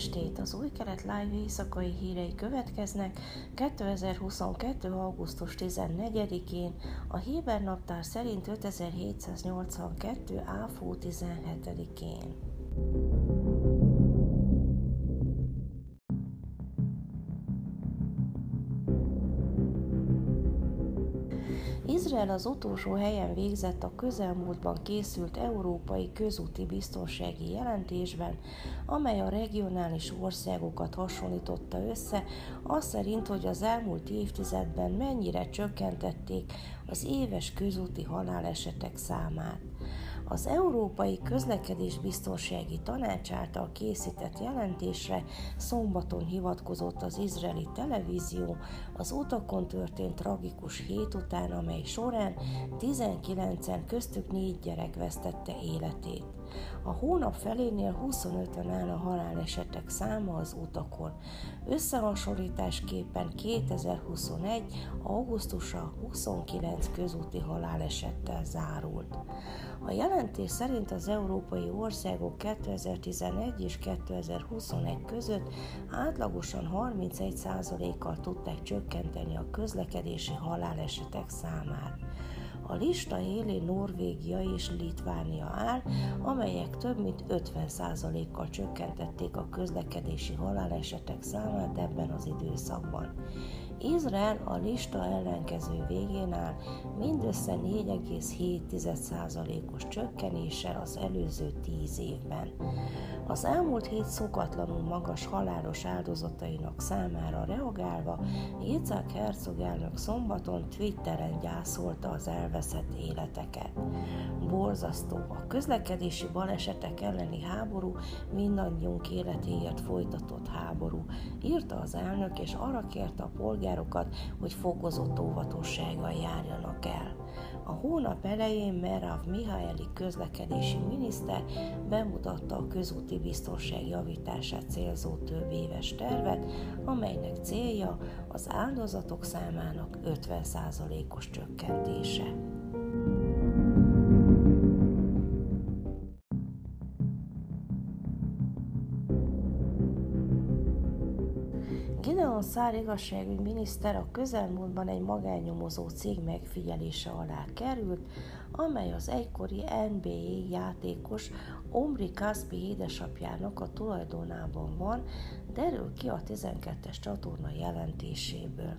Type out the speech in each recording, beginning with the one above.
estét! Az új kelet live éjszakai hírei következnek 2022. augusztus 14-én, a Héber naptár szerint 5782. áfó 17-én. Izrael az utolsó helyen végzett a közelmúltban készült Európai Közúti Biztonsági Jelentésben, amely a regionális országokat hasonlította össze, az szerint, hogy az elmúlt évtizedben mennyire csökkentették az éves közúti halálesetek számát. Az Európai Közlekedés Biztonsági Tanács által készített jelentésre szombaton hivatkozott az izraeli televízió az utakon történt tragikus hét után, amely során 19-en köztük négy gyerek vesztette életét. A hónap felénél 25-ön áll a halálesetek száma az utakon. Összehasonlításképpen 2021. augusztusa 29 közúti halálesettel zárult. A jelentés szerint az európai országok 2011 és 2021 között átlagosan 31%-kal tudták csökkenteni a közlekedési halálesetek számát. A lista élén Norvégia és Litvánia áll, amelyek több mint 50%-kal csökkentették a közlekedési halálesetek számát ebben az időszakban. Izrael a lista ellenkező végén áll, mindössze 4,7%-os csökkenéssel az előző 10 évben. Az elmúlt hét szokatlanul magas halálos áldozatainak számára reagálva, Yitzhak Herzog elnök szombaton Twitteren gyászolta az elveszett életeket. Borzasztó, a közlekedési balesetek elleni háború mindannyiunk életéért folytatott háború, írta az elnök, és arra kérte a polgárokat, hogy fokozott óvatossággal járjanak el. A hónap elején Merav Mihaeli közlekedési miniszter bemutatta a közúti biztonság javítását célzó több éves tervet, amelynek célja az áldozatok számának 50%-os csökkentése. Gideon Szár igazságügy miniszter a közelmúltban egy magánnyomozó cég megfigyelése alá került, amely az egykori NBA játékos Omri Kaspi édesapjának a tulajdonában van, derül ki a 12-es csatorna jelentéséből.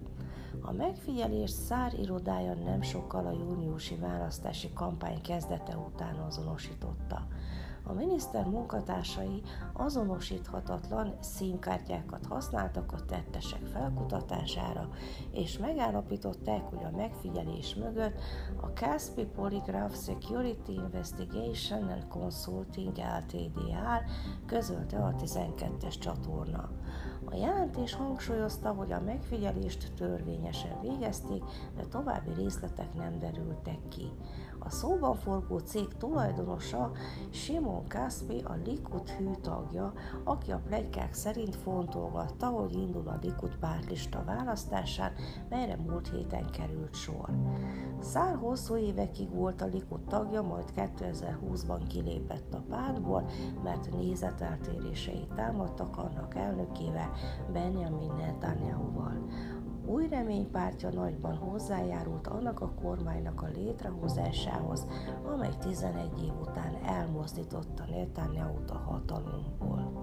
A megfigyelés Szár irodája nem sokkal a júniusi választási kampány kezdete után azonosította. A miniszter munkatársai azonosíthatatlan színkártyákat használtak a tettesek felkutatására, és megállapították, hogy a megfigyelés mögött a Caspi Polygraph Security Investigation and Consulting Ltd. áll, közölte a 12-es csatorna. A jelentés hangsúlyozta, hogy a megfigyelést törvényesen végezték, de további részletek nem derültek ki. A szóban forgó cég tulajdonosa Simon Kaspi a Likud hűtagja, aki a plegykák szerint fontolgatta, hogy indul a Likud pártlista választásán, melyre múlt héten került sor. Szár hosszú évekig volt a Likud tagja, majd 2020-ban kilépett a pártból, mert nézeteltérései támadtak annak elnökével, Benjamin Netanyahu-val. Új reménypártja nagyban hozzájárult annak a kormánynak a létrehozásához, amely 11 év után elmozdította Netanyahu-t a hatalomból.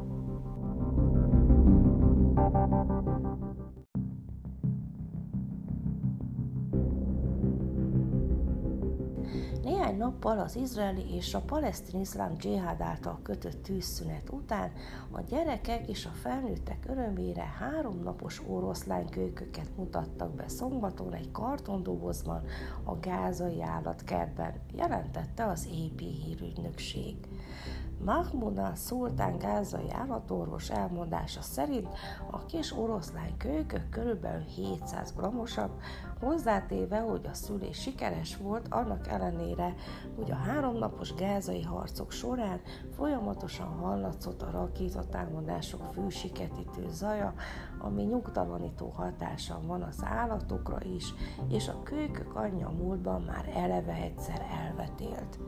Nappal az izraeli és a palesztin iszlám dzsihád által kötött tűzszünet után a gyerekek és a felnőttek örömére háromnapos oroszlánykölyköket mutattak be szombaton egy kartondobozban a gázai állatkertben, jelentette az AP hírügynökség. Mahmuda szultán gázai állatorvos elmondása szerint a kis oroszlány kölykök körülbelül 700 grammosak, hozzátéve, hogy a szülés sikeres volt, annak ellenére, hogy a háromnapos gázai harcok során folyamatosan hallatszott a rakétatámadások fűsiketítő zaja, ami nyugtalanító hatása van az állatokra is, és a kölykök anyja múltban már eleve egyszer elvetélt.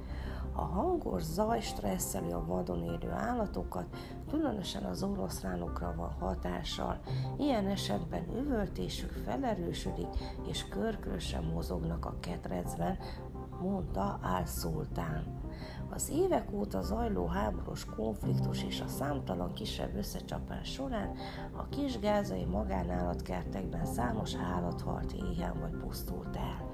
A hangos zaj stresszeli a vadon élő állatokat, különösen az oroszlánokra van hatással. Ilyen esetben üvöltésük felerősödik, és körkörösen mozognak a ketrecben, mondta Al-Szultán. Az évek óta zajló háborús konfliktus és a számtalan kisebb összecsapás során a kis gázai magánállatkertekben számos állat halt éhen vagy pusztult el.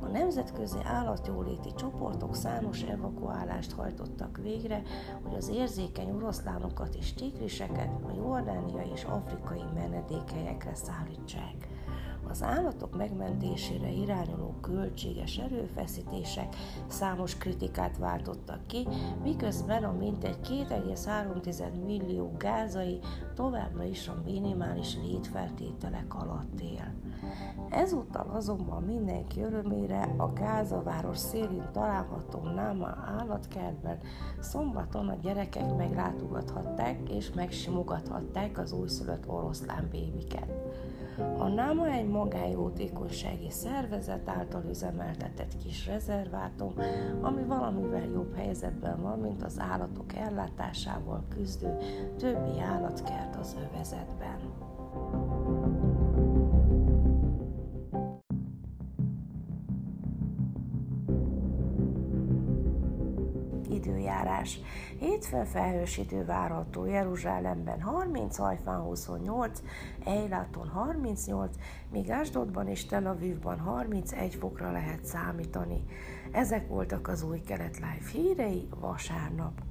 A nemzetközi állatjóléti csoportok számos evakuálást hajtottak végre, hogy az érzékeny oroszlánokat és tigriseket a jordániai és afrikai menedékhelyekre szállítsák. Az állatok megmentésére irányuló költséges erőfeszítések számos kritikát váltottak ki, miközben a mintegy 2,3 millió gázai továbbra is a minimális létfeltételek alatt él. Ezúttal azonban mindenki örömére a Gázaváros szélén található Náma állatkertben szombaton a gyerekek meglátogathatták és megsimogathatták az újszülött oroszlán bébiket. A NAMA egy magánjótékonysági szervezet által üzemeltetett kis rezervátum, ami valamivel jobb helyzetben van, mint az állatok ellátásával küzdő többi állatkert az övezetben. Időjárás. Hétfőn felhős idő várható Jeruzsálemben 30, Hajfán 28, Eiláton 38, míg Ásdodban és Tel Avivban 31 fokra lehet számítani. Ezek voltak az új kelet live hírei vasárnap.